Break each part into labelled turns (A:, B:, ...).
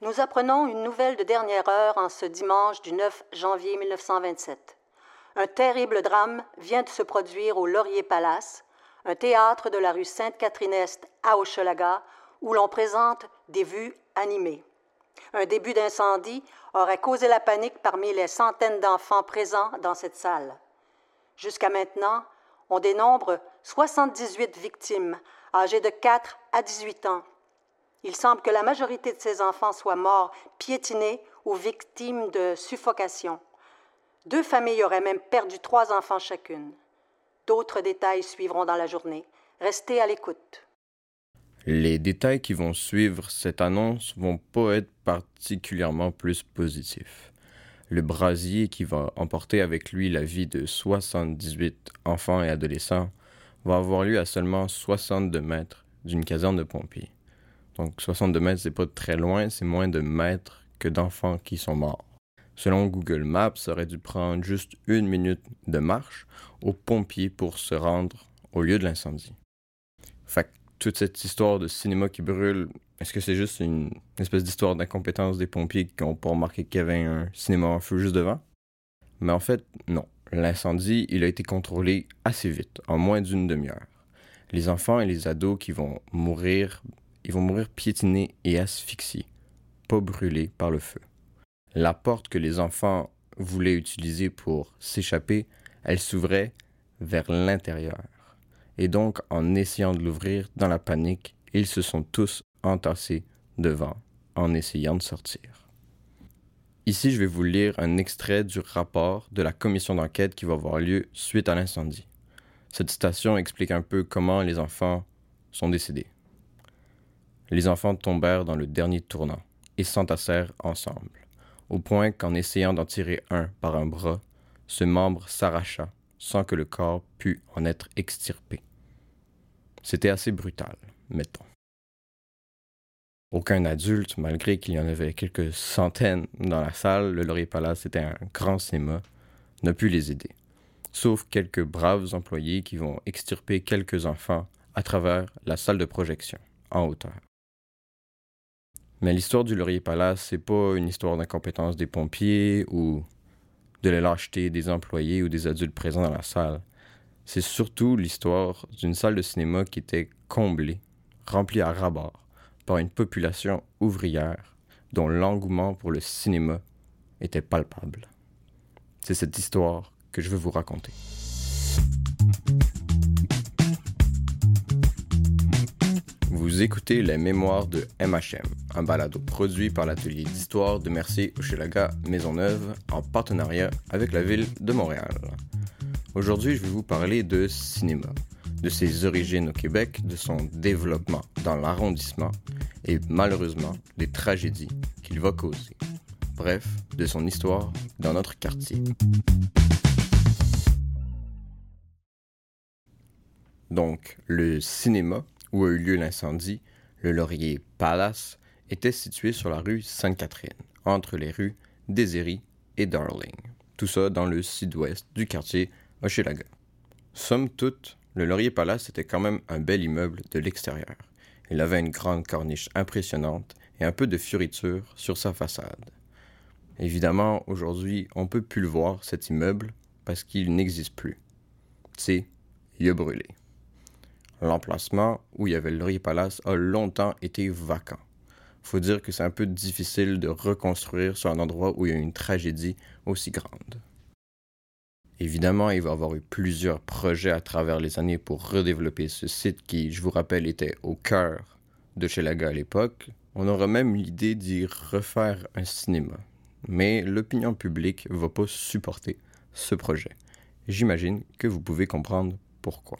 A: Nous apprenons une nouvelle de dernière heure en ce dimanche du 9 janvier 1927. Un terrible drame vient de se produire au Laurier Palace, un théâtre de la rue Sainte-Catherine-Est à Hochelaga, où l'on présente des vues animées. Un début d'incendie aurait causé la panique parmi les centaines d'enfants présents dans cette salle. Jusqu'à maintenant, on dénombre 78 victimes, âgées de 4 à 18 ans. Il semble que la majorité de ces enfants soient morts piétinés ou victimes de suffocation. Deux familles auraient même perdu trois enfants chacune. D'autres détails suivront dans la journée. Restez à l'écoute.
B: Les détails qui vont suivre cette annonce vont pas être particulièrement plus positifs. Le brasier qui va emporter avec lui la vie de 78 enfants et adolescents va avoir lieu à seulement 62 mètres d'une caserne de pompiers. Donc 62 mètres, c'est pas très loin, c'est moins de mètres que d'enfants qui sont morts. Selon Google Maps, ça aurait dû prendre juste une minute de marche aux pompiers pour se rendre au lieu de l'incendie. Fait toute cette histoire de cinéma qui brûle, est-ce que c'est juste une espèce d'histoire d'incompétence des pompiers qui n'ont pas remarqué qu'il y avait un cinéma en feu juste devant? Mais en fait, non. L'incendie, il a été contrôlé assez vite, en moins d'une demi-heure. Les enfants et les ados qui vont mourir, ils vont mourir piétinés et asphyxiés, pas brûlés par le feu. La porte que les enfants voulaient utiliser pour s'échapper, elle s'ouvrait vers l'intérieur. Et donc, en essayant de l'ouvrir dans la panique, ils se sont tous entassés devant en essayant de sortir. Ici, je vais vous lire un extrait du rapport de la commission d'enquête qui va avoir lieu suite à l'incendie. Cette citation explique un peu comment les enfants sont décédés. Les enfants tombèrent dans le dernier tournant et s'entassèrent ensemble, au point qu'en essayant d'en tirer un par un bras, ce membre s'arracha sans que le corps pût en être extirpé. C'était assez brutal, mettons. Aucun adulte, malgré qu'il y en avait quelques centaines dans la salle, le Laurier Palace était un grand cinéma, n'a pu les aider. Sauf quelques braves employés qui vont extirper quelques enfants à travers la salle de projection, en hauteur. Mais l'histoire du Laurier Palace, c'est pas une histoire d'incompétence des pompiers ou de la lâcheté des employés ou des adultes présents dans la salle. C'est surtout l'histoire d'une salle de cinéma qui était comblée, remplie à ras par une population ouvrière dont l'engouement pour le cinéma était palpable. C'est cette histoire que je veux vous raconter. Vous écoutez Les Mémoires de MHM, un balado produit par l'atelier d'histoire de Mercier Hochelaga Maisonneuve en partenariat avec la ville de Montréal. Aujourd'hui, je vais vous parler de cinéma, de ses origines au Québec, de son développement dans l'arrondissement et malheureusement des tragédies qu'il va causer. Bref, de son histoire dans notre quartier. Donc, le cinéma où a eu lieu l'incendie, le Laurier Palace, était situé sur la rue Sainte-Catherine, entre les rues Désirée et Darling. Tout ça dans le sud-ouest du quartier Hochelaga. Somme toute, le Laurier Palace était quand même un bel immeuble de l'extérieur. Il avait une grande corniche impressionnante et un peu de fioriture sur sa façade. Évidemment, aujourd'hui, on peut plus le voir, cet immeuble, parce qu'il n'existe plus. C'est, il a brûlé. L'emplacement où il y avait le Laurier Palace a longtemps été vacant. Faut dire que c'est un peu difficile de reconstruire sur un endroit où il y a une tragédie aussi grande. Évidemment, il va y avoir eu plusieurs projets à travers les années pour redévelopper ce site qui, je vous rappelle, était au cœur de Chelaga à l'époque. On aura même l'idée d'y refaire un cinéma. Mais l'opinion publique ne va pas supporter ce projet. J'imagine que vous pouvez comprendre pourquoi.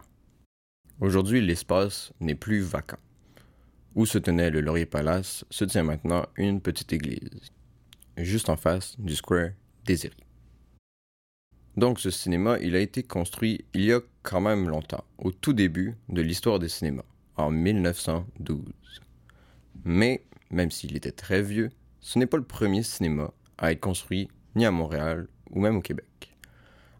B: Aujourd'hui, l'espace n'est plus vacant. Où se tenait le Laurier Palace se tient maintenant une petite église, juste en face du Square Désiré. Donc ce cinéma, il a été construit il y a quand même longtemps, au tout début de l'histoire des cinémas, en 1912. Mais, même s'il était très vieux, ce n'est pas le premier cinéma à être construit ni à Montréal ou même au Québec.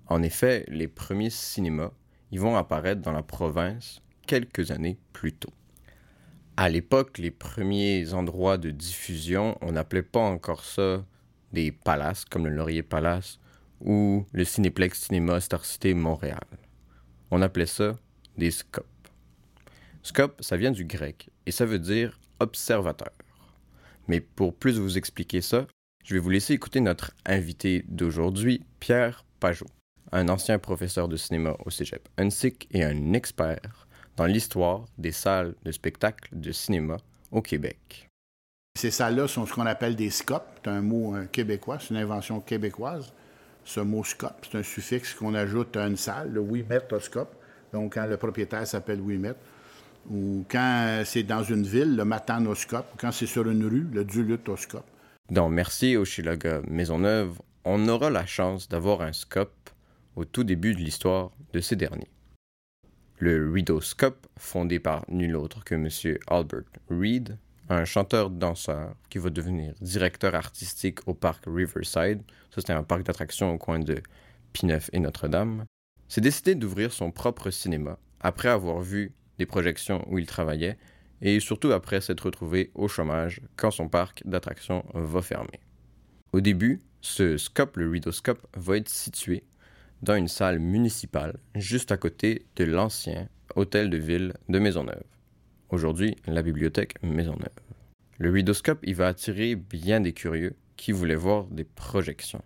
B: En effet, les premiers cinémas, ils vont apparaître dans la province quelques années plus tôt. À l'époque, les premiers endroits de diffusion, on n'appelait pas encore ça des palaces, comme le Laurier Palace ou le Cinéplex Cinéma Star City Montréal. On appelait ça des scopes. Scope, ça vient du grec et ça veut dire observateur. Mais pour plus vous expliquer ça, je vais vous laisser écouter notre invité d'aujourd'hui, Pierre Pajot, un ancien professeur de cinéma au Cégep UNSIC et un expert dans l'histoire des salles de spectacle de cinéma au Québec.
C: Ces salles-là sont ce qu'on appelle des scopes. C'est un mot québécois, c'est une invention québécoise. Ce mot scope, c'est un suffixe qu'on ajoute à une salle, le Wimetoscope. Donc, quand le propriétaire s'appelle Wimet, ou quand c'est dans une ville, le matanoscope, ou quand c'est sur une rue, le dulutoscope.
B: Dans Merci au Chilaga Maisonneuve, on aura la chance d'avoir un scope au tout début de l'histoire de ces derniers. Le Readoscope, fondé par nul autre que M. Albert Reed, un chanteur-danseur qui va devenir directeur artistique au parc Riverside, ça c'était un parc d'attractions au coin de Pineuf et Notre-Dame, s'est décidé d'ouvrir son propre cinéma après avoir vu des projections où il travaillait et surtout après s'être retrouvé au chômage quand son parc d'attractions va fermer. Au début, ce scope, le Ridoscope, va être situé dans une salle municipale juste à côté de l'ancien hôtel de ville de Maisonneuve. Aujourd'hui, la bibliothèque Maisonneuve. Le Ridoscope, il va attirer bien des curieux qui voulaient voir des projections.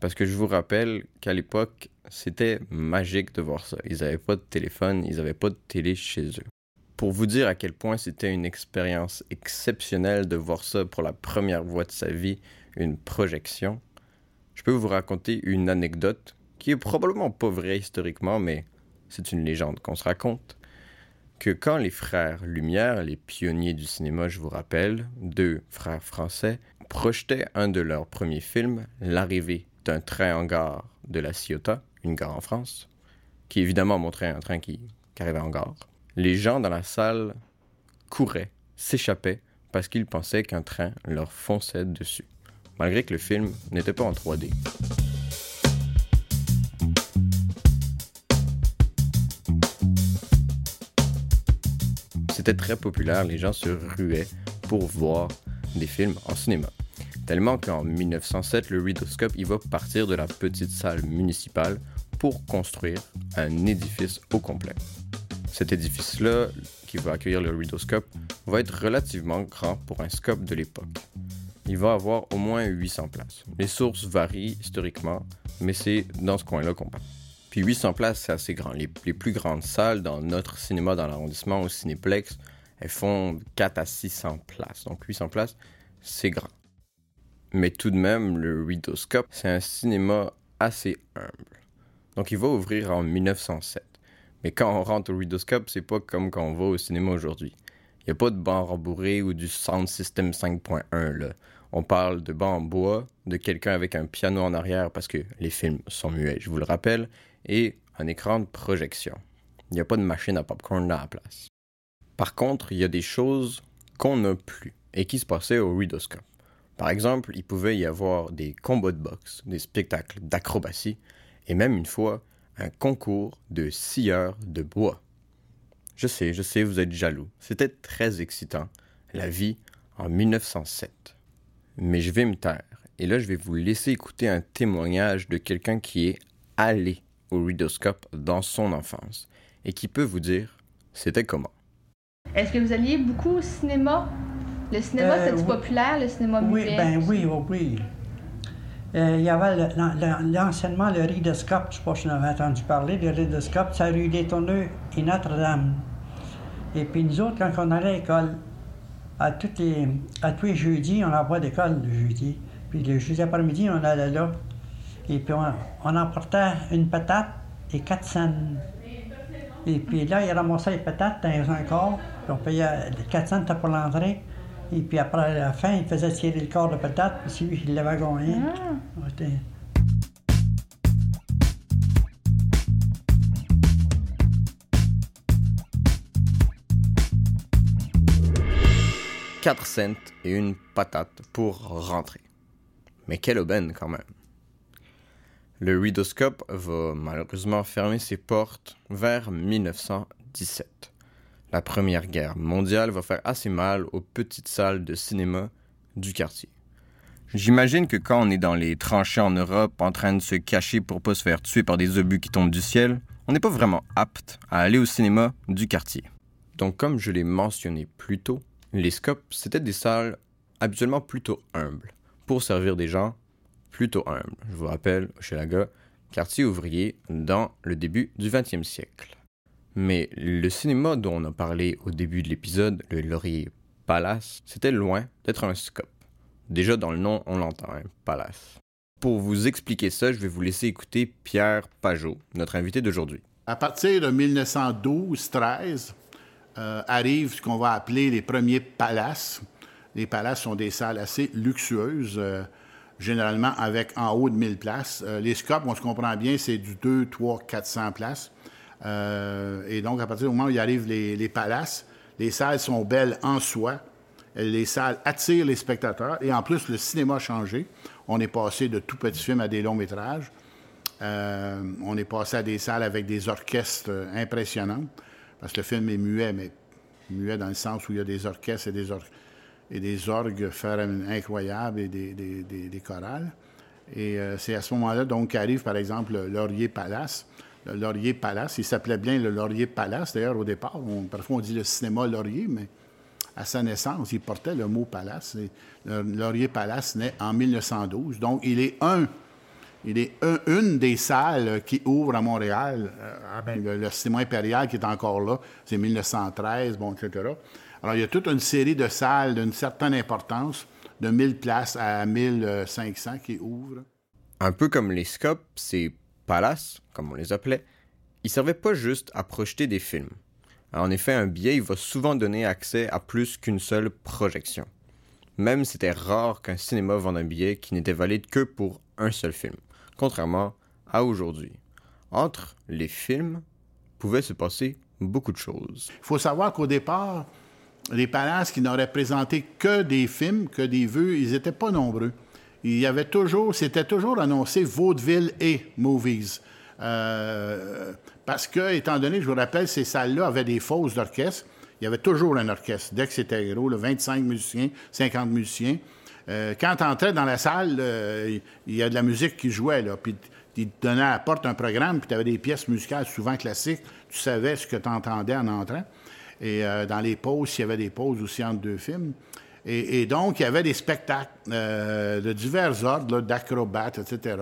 B: Parce que je vous rappelle qu'à l'époque, c'était magique de voir ça. Ils n'avaient pas de téléphone, ils n'avaient pas de télé chez eux. Pour vous dire à quel point c'était une expérience exceptionnelle de voir ça pour la première fois de sa vie, une projection, je peux vous raconter une anecdote qui est probablement pas vraie historiquement, mais c'est une légende qu'on se raconte. Que quand les frères Lumière, les pionniers du cinéma, je vous rappelle, deux frères français, projetaient un de leurs premiers films, L'arrivée d'un train en gare de la Ciotat, une gare en France, qui évidemment montrait un train qui, arrivait en gare. Les gens dans la salle couraient, s'échappaient, parce qu'ils pensaient qu'un train leur fonçait dessus, malgré que le film n'était pas en 3D. Très populaire, les gens se ruaient pour voir des films en cinéma. Tellement qu'en 1907, le Readoscope il va partir de la petite salle municipale pour construire un édifice au complet. Cet édifice-là, qui va accueillir le Readoscope, va être relativement grand pour un scope de l'époque. Il va avoir au moins 800 places. Les sources varient historiquement, mais c'est dans ce coin-là qu'on parle. Puis 800 places, c'est assez grand. Les, plus grandes salles dans notre cinéma dans l'arrondissement au Cinéplex, elles font 4 à 600 places. Donc 800 places, c'est grand. Mais tout de même, le Readoscope, c'est un cinéma assez humble. Donc il va ouvrir en 1907. Mais quand on rentre au Readoscope, c'est pas comme quand on va au cinéma aujourd'hui. Il n'y a pas de banc rembourré ou du Sound System 5.1 là. On parle de banc en bois, de quelqu'un avec un piano en arrière parce que les films sont muets, je vous le rappelle, et un écran de projection. Il n'y a pas de machine à popcorn à la place. Par contre, il y a des choses qu'on n'a plus et qui se passaient au Readoscope. Par exemple, il pouvait y avoir des combats de boxe, des spectacles d'acrobatie et même une fois un concours de scieurs de bois. Je sais, je sais, vous êtes jaloux. C'était très excitant, la vie en 1907. Mais je vais me taire et là je vais vous laisser écouter un témoignage de quelqu'un qui est allé au Readoscope dans son enfance et qui peut vous dire c'était comment.
D: Est-ce que vous alliez beaucoup au cinéma? Le cinéma, euh, c'est populaire, le cinéma
E: muet? Oui, ben oui, oui, oui. Euh, il y avait l'enseignement, le, Ridoscope, je ne sais pas si vous en avez entendu parler, le Ridoscope, c'est rue des Tourneux et Notre-Dame. Et puis nous autres, quand on allait à l'école, à, toutes les, à tous les jeudis, on n'avait pas d'école le jeudi. Puis le jeudi après-midi, on allait là. Et puis on, on emportait une patate et quatre cents. Et puis là, il ramassait les patates dans un corps, puis on payait 4 cents pour l'entrée. Et puis après, à la fin, il faisait tirer le corps de patate, puis c'est lui qui l'avait gagné. Ah.
B: Quatre cents et une patate pour rentrer. Mais quelle aubaine quand même. Le Readoscope va malheureusement fermer ses portes vers 1917. La Première Guerre mondiale va faire assez mal aux petites salles de cinéma du quartier. J'imagine que quand on est dans les tranchées en Europe en train de se cacher pour pas se faire tuer par des obus qui tombent du ciel, on n'est pas vraiment apte à aller au cinéma du quartier. Donc comme je l'ai mentionné plus tôt, les scopes, c'était des salles habituellement plutôt humbles, pour servir des gens plutôt humbles. Je vous rappelle, Hochelaga, quartier ouvrier dans le début du 20e siècle. Mais le cinéma dont on a parlé au début de l'épisode, le Laurier Palace, c'était loin d'être un scope. Déjà dans le nom, on l'entend, un palace. Pour vous expliquer ça, je vais vous laisser écouter Pierre Pajot, notre invité d'aujourd'hui.
C: À partir de 1912-13, euh, arrivent ce qu'on va appeler les premiers palaces. Les palaces sont des salles assez luxueuses, euh, généralement avec en haut de 1000 places. Euh, les scopes, on se comprend bien, c'est du 2, 3, 400 places. et donc, à partir du moment où il arrive les, palaces, les salles sont belles en soi. Les salles attirent les spectateurs. Et en plus, le cinéma a changé. On est passé de tout petits films à des longs métrages. on est passé à des salles avec des orchestres impressionnants. Parce que le film est muet, mais muet dans le sens où il y a des orchestres et des, et des orgues incroyables et des, des, chorales. Et euh, c'est à ce moment-là donc qu'arrive, par exemple, le Laurier Palace. Le Laurier Palace, il s'appelait bien le Laurier Palace, d'ailleurs, au départ. parfois, on dit le cinéma Laurier, mais à sa naissance, il portait le mot Palace. le Laurier Palace naît en 1912. Donc, il est un il est une des salles qui ouvre à Montréal. Euh, ben, le, cinéma impérial qui est encore là, c'est 1913, bon, etc. Alors, il y a toute une série de salles d'une certaine importance, de 1000 places à 1500 qui ouvrent.
B: Un peu comme les scopes, ces palaces, comme on les appelait, ils servaient pas juste à projeter des films. en effet, un billet, il va souvent donner accès à plus qu'une seule projection. Même c'était rare qu'un cinéma vende un billet qui n'était valide que pour un seul film contrairement à aujourd'hui. Entre les films, pouvait se passer beaucoup de choses.
C: Il faut savoir qu'au départ, les palaces qui n'auraient présenté que des films, que des vues, ils n'étaient pas nombreux. Il y avait toujours, c'était toujours annoncé vaudeville et movies. Euh, parce que, étant donné, je vous rappelle, ces salles-là avaient des fausses d'orchestre. Il y avait toujours un orchestre. Dès que c'était gros, 25 musiciens, 50 musiciens. Euh, quand tu entrais dans la salle, euh, il y a de la musique qui jouait, puis ils te donnaient à la porte un programme, puis tu avais des pièces musicales souvent classiques. Tu savais ce que tu entendais en entrant. Et euh, dans les pauses, il y avait des pauses aussi entre deux films. Et, donc, il y avait des spectacles de divers ordres, d'acrobates, etc.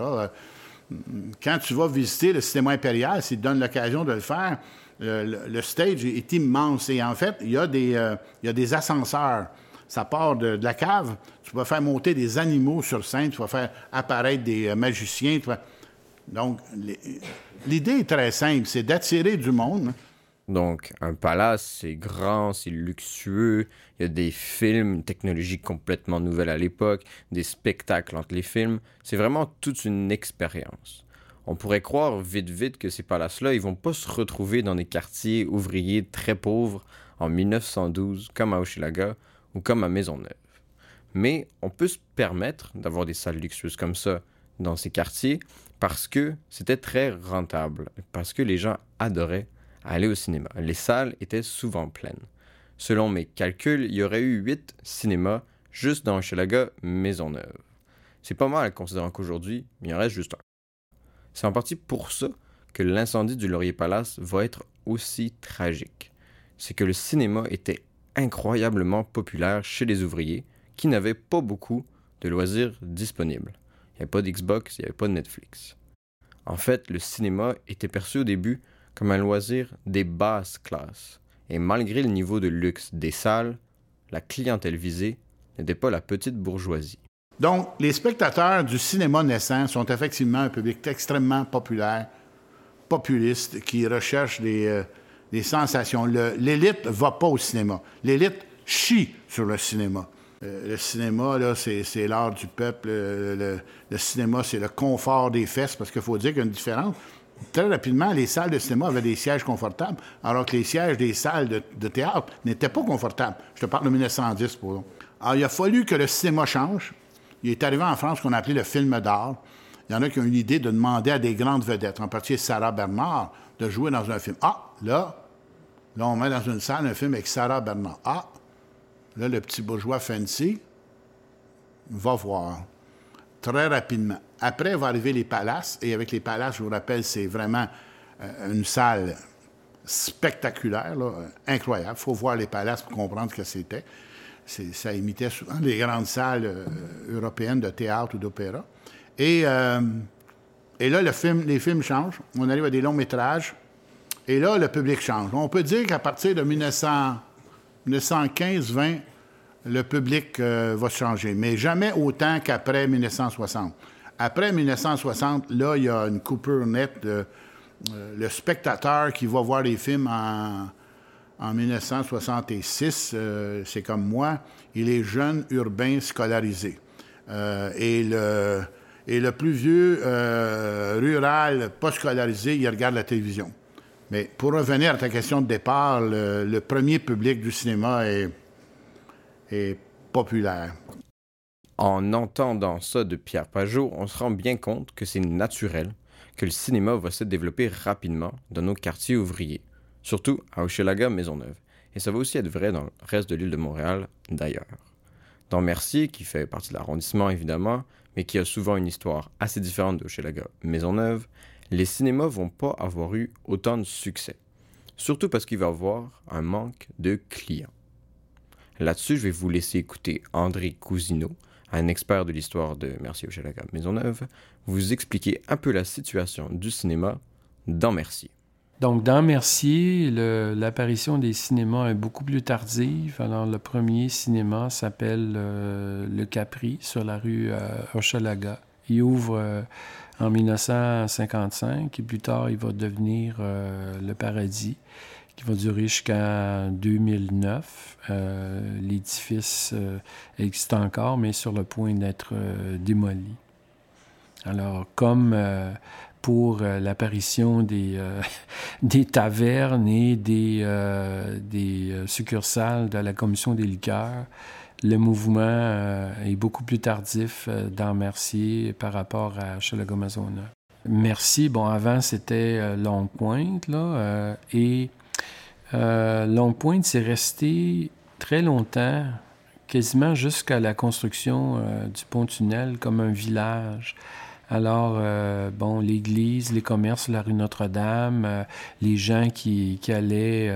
C: quand tu vas visiter le cinéma impérial, s'il te donne l'occasion de le faire, le, stage est immense. Et en fait, il y a des, ascenseurs ça part de, la cave. Tu vas faire monter des animaux sur scène, tu vas faire apparaître des euh, magiciens. Donc, l'idée est très simple, c'est d'attirer du monde.
B: Donc, un palace, c'est grand, c'est luxueux. Il y a des films, une technologie complètement nouvelle à l'époque, des spectacles entre les films. C'est vraiment toute une expérience. On pourrait croire vite vite que ces palaces-là, ils vont pas se retrouver dans des quartiers ouvriers très pauvres en 1912, comme à Hochelaga, ou comme à Maisonneuve. Mais on peut se permettre d'avoir des salles luxueuses comme ça dans ces quartiers parce que c'était très rentable, parce que les gens adoraient aller au cinéma. Les salles étaient souvent pleines. Selon mes calculs, il y aurait eu huit cinémas juste dans Hochelaga Maisonneuve. C'est pas mal considérant qu'aujourd'hui, il en reste juste un. C'est en partie pour ça que l'incendie du Laurier Palace va être aussi tragique. C'est que le cinéma était incroyablement populaire chez les ouvriers qui n'avaient pas beaucoup de loisirs disponibles. Il n'y avait pas d'Xbox, il n'y avait pas de Netflix. En fait, le cinéma était perçu au début comme un loisir des basses classes. Et malgré le niveau de luxe des salles, la clientèle visée n'était pas la petite bourgeoisie.
C: Donc, les spectateurs du cinéma naissant sont effectivement un public extrêmement populaire, populiste, qui recherche des, euh, sensations. L'élite ne va pas au cinéma. L'élite chie sur le cinéma. Euh, le cinéma, là, c'est l'art du peuple. Le, cinéma, c'est le confort des fesses, parce qu'il faut dire qu'il y a une différence. Très rapidement, les salles de cinéma avaient des sièges confortables, alors que les sièges des salles de, théâtre n'étaient pas confortables. Je te parle de 1910, pour Alors, il a fallu que le cinéma change. Il est arrivé en France ce qu'on a appelé le film d'art. Il y en a qui ont eu l'idée de demander à des grandes vedettes, en particulier Sarah Bernard, de jouer dans un film. Ah, là, Là, on met dans une salle un film avec Sarah Bernard. Ah, là, le petit bourgeois fancy va voir très rapidement. Après, va arriver les palaces, et avec les palaces, je vous rappelle, c'est vraiment euh, une salle spectaculaire, incroyable. Il faut voir les palaces pour comprendre ce que c'était. Ça imitait souvent les grandes salles euh, européennes de théâtre ou d'opéra. Et, euh, là, les films changent. On arrive à des longs métrages. Et là, le public change. On peut dire qu'à partir de 1915-20, le public va changer, mais jamais autant qu'après 1960. Après 1960, là, il y a une coupure nette. Euh, le spectateur qui va voir les films en, 1966, euh, c'est comme moi, il est jeune, urbain, scolarisé. et, le, et le plus vieux, rural, pas scolarisé, il regarde la télévision. Mais pour revenir à ta question de départ, le, premier public du cinéma est populaire.
B: En entendant ça de Pierre Pajot, on se rend bien compte que c'est naturel que le cinéma va se développer rapidement dans nos quartiers ouvriers, surtout à Hochelaga Maisonneuve. Et ça va aussi être vrai dans le reste de l'île de Montréal, d'ailleurs. Dans Mercier, qui fait partie de l'arrondissement évidemment, mais qui a souvent une histoire assez différente de Hochelaga Maisonneuve, les cinémas vont pas avoir eu autant de succès. Surtout parce qu'il va y avoir un manque de clients. Là-dessus, je vais vous laisser écouter André Cousineau, un expert de l'histoire de Mercier Hochelaga Maisonneuve, vous expliquer un peu la situation du cinéma dans Mercier.
F: Donc, dans Mercier, l'apparition des cinémas est beaucoup plus tardive. Alors, le premier cinéma s'appelle euh, Le Capri, sur la rue euh, Hochelaga. Il ouvre euh, en 1955 et plus tard, il va devenir Le Paradis qui va durer jusqu'en 2009. Euh, l'édifice euh, existe encore, mais sur le point d'être euh, démoli. Alors, comme pour l'apparition des, des tavernes et des, des succursales de la Commission des liqueurs, le mouvement est beaucoup plus tardif dans Mercier par rapport à Chalaga-Mazona. Merci, bon, avant c'était Long Pointe, là, et euh, Long c'est resté très longtemps, quasiment jusqu'à la construction euh, du pont-tunnel, comme un village. Alors, euh, bon, l'église, les commerces, la rue Notre-Dame, les gens qui, allaient,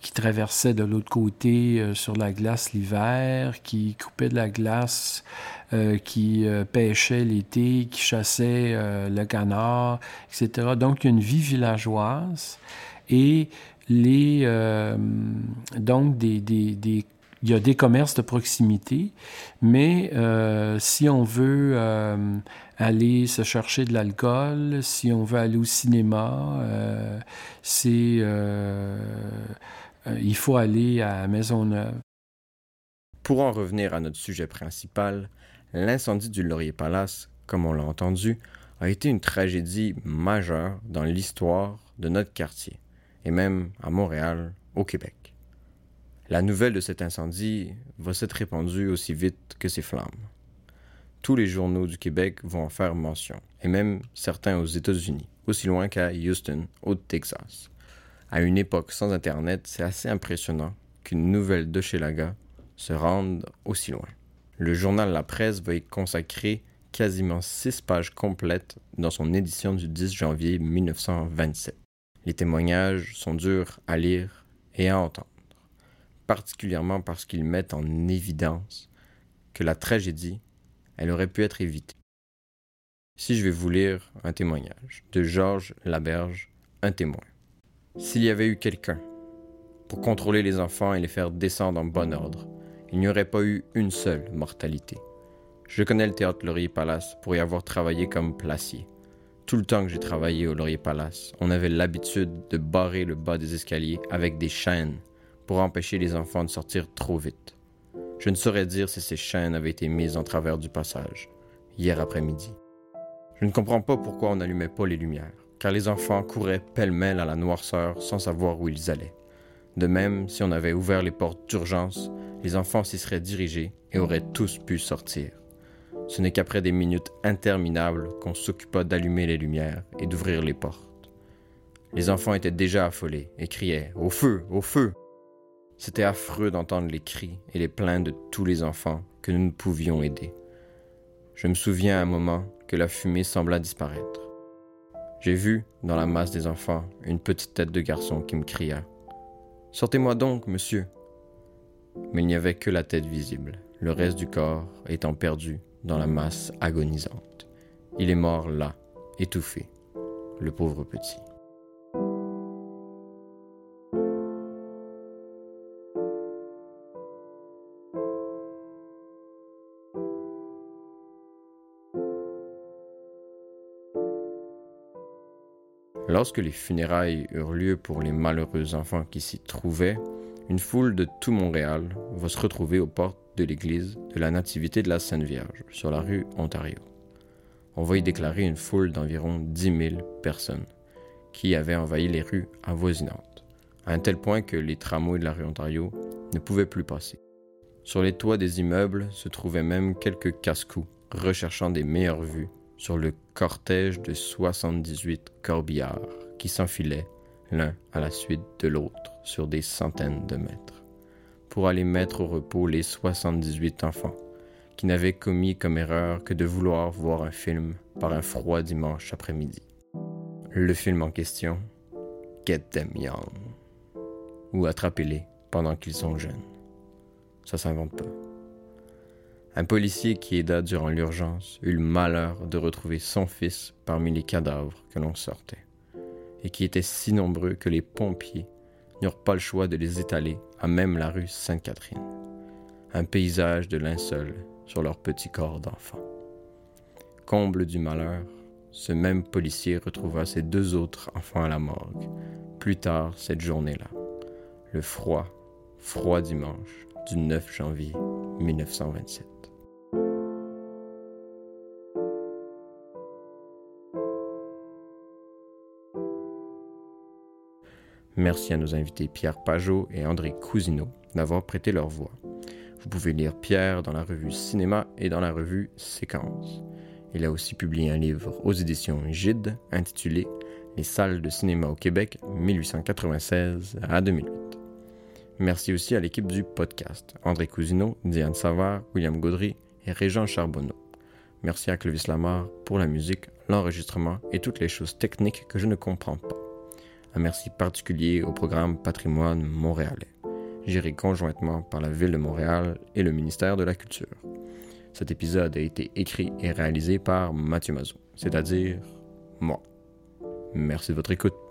F: qui traversaient de l'autre côté sur la glace l'hiver, qui coupaient de la glace, qui pêchaient l'été, qui chassaient le canard, etc. Donc, une vie villageoise. Et euh, donc il y a des commerces de proximité, mais euh, si on veut euh, aller se chercher de l'alcool, si on veut aller au cinéma, il faut aller à Maisonneuve.
B: Pour en revenir à notre sujet principal, l'incendie du Laurier Palace, comme on l'a entendu, a été une tragédie majeure dans l'histoire de notre quartier et même à Montréal, au Québec. La nouvelle de cet incendie va s'être répandue aussi vite que ses flammes. Tous les journaux du Québec vont en faire mention, et même certains aux États-Unis, aussi loin qu'à Houston, au Texas. À une époque sans Internet, c'est assez impressionnant qu'une nouvelle de chez Laga se rende aussi loin. Le journal La Presse va y consacrer quasiment six pages complètes dans son édition du 10 janvier 1927. Les témoignages sont durs à lire et à entendre, particulièrement parce qu'ils mettent en évidence que la tragédie, elle aurait pu être évitée. Si je vais vous lire un témoignage de Georges Laberge, un témoin. S'il y avait eu quelqu'un pour contrôler les enfants et les faire descendre en bon ordre, il n'y aurait pas eu une seule mortalité. Je connais le théâtre Laurier Palace pour y avoir travaillé comme placier. Tout le temps que j'ai travaillé au Laurier Palace, on avait l'habitude de barrer le bas des escaliers avec des chaînes pour empêcher les enfants de sortir trop vite. Je ne saurais dire si ces chaînes avaient été mises en travers du passage, hier après-midi. Je ne comprends pas pourquoi on n'allumait pas les lumières, car les enfants couraient pêle-mêle à la noirceur sans savoir où ils allaient. De même, si on avait ouvert les portes d'urgence, les enfants s'y seraient dirigés et auraient tous pu sortir. Ce n'est qu'après des minutes interminables qu'on s'occupa d'allumer les lumières et d'ouvrir les portes. Les enfants étaient déjà affolés et criaient ⁇ Au feu Au feu !⁇ C'était affreux d'entendre les cris et les plaintes de tous les enfants que nous ne pouvions aider. Je me souviens à un moment que la fumée sembla disparaître. J'ai vu, dans la masse des enfants, une petite tête de garçon qui me cria ⁇ Sortez-moi donc, monsieur !⁇ Mais il n'y avait que la tête visible, le reste du corps étant perdu dans la masse agonisante. Il est mort là, étouffé, le pauvre petit. Lorsque les funérailles eurent lieu pour les malheureux enfants qui s'y trouvaient, une foule de tout Montréal va se retrouver aux portes de l'église de la Nativité de la Sainte Vierge, sur la rue Ontario. On va y déclarer une foule d'environ 10 000 personnes qui avaient envahi les rues avoisinantes, à un tel point que les tramways de la rue Ontario ne pouvaient plus passer. Sur les toits des immeubles se trouvaient même quelques casse-coups recherchant des meilleures vues sur le cortège de 78 corbillards qui s'enfilaient l'un à la suite de l'autre sur des centaines de mètres, pour aller mettre au repos les 78 enfants qui n'avaient commis comme erreur que de vouloir voir un film par un froid dimanche après-midi. Le film en question, Get Them Young, ou Attrapez-les pendant qu'ils sont jeunes. Ça s'invente pas. Un policier qui aida durant l'urgence eut le malheur de retrouver son fils parmi les cadavres que l'on sortait, et qui étaient si nombreux que les pompiers n'eurent pas le choix de les étaler à même la rue Sainte-Catherine. Un paysage de linceul sur leur petit corps d'enfant. Comble du malheur, ce même policier retrouva ses deux autres enfants à la morgue, plus tard cette journée-là, le froid, froid dimanche du 9 janvier 1927. Merci à nos invités Pierre Pajot et André Cousineau d'avoir prêté leur voix. Vous pouvez lire Pierre dans la revue Cinéma et dans la revue Séquence. Il a aussi publié un livre aux éditions Gide intitulé Les salles de cinéma au Québec 1896 à 2008. Merci aussi à l'équipe du podcast, André Cousineau, Diane Savard, William Gaudry et Régent Charbonneau. Merci à Clovis Lamar pour la musique, l'enregistrement et toutes les choses techniques que je ne comprends pas. Un merci particulier au programme Patrimoine montréalais, géré conjointement par la Ville de Montréal et le ministère de la Culture. Cet épisode a été écrit et réalisé par Mathieu Mazot, c'est-à-dire moi. Merci de votre écoute.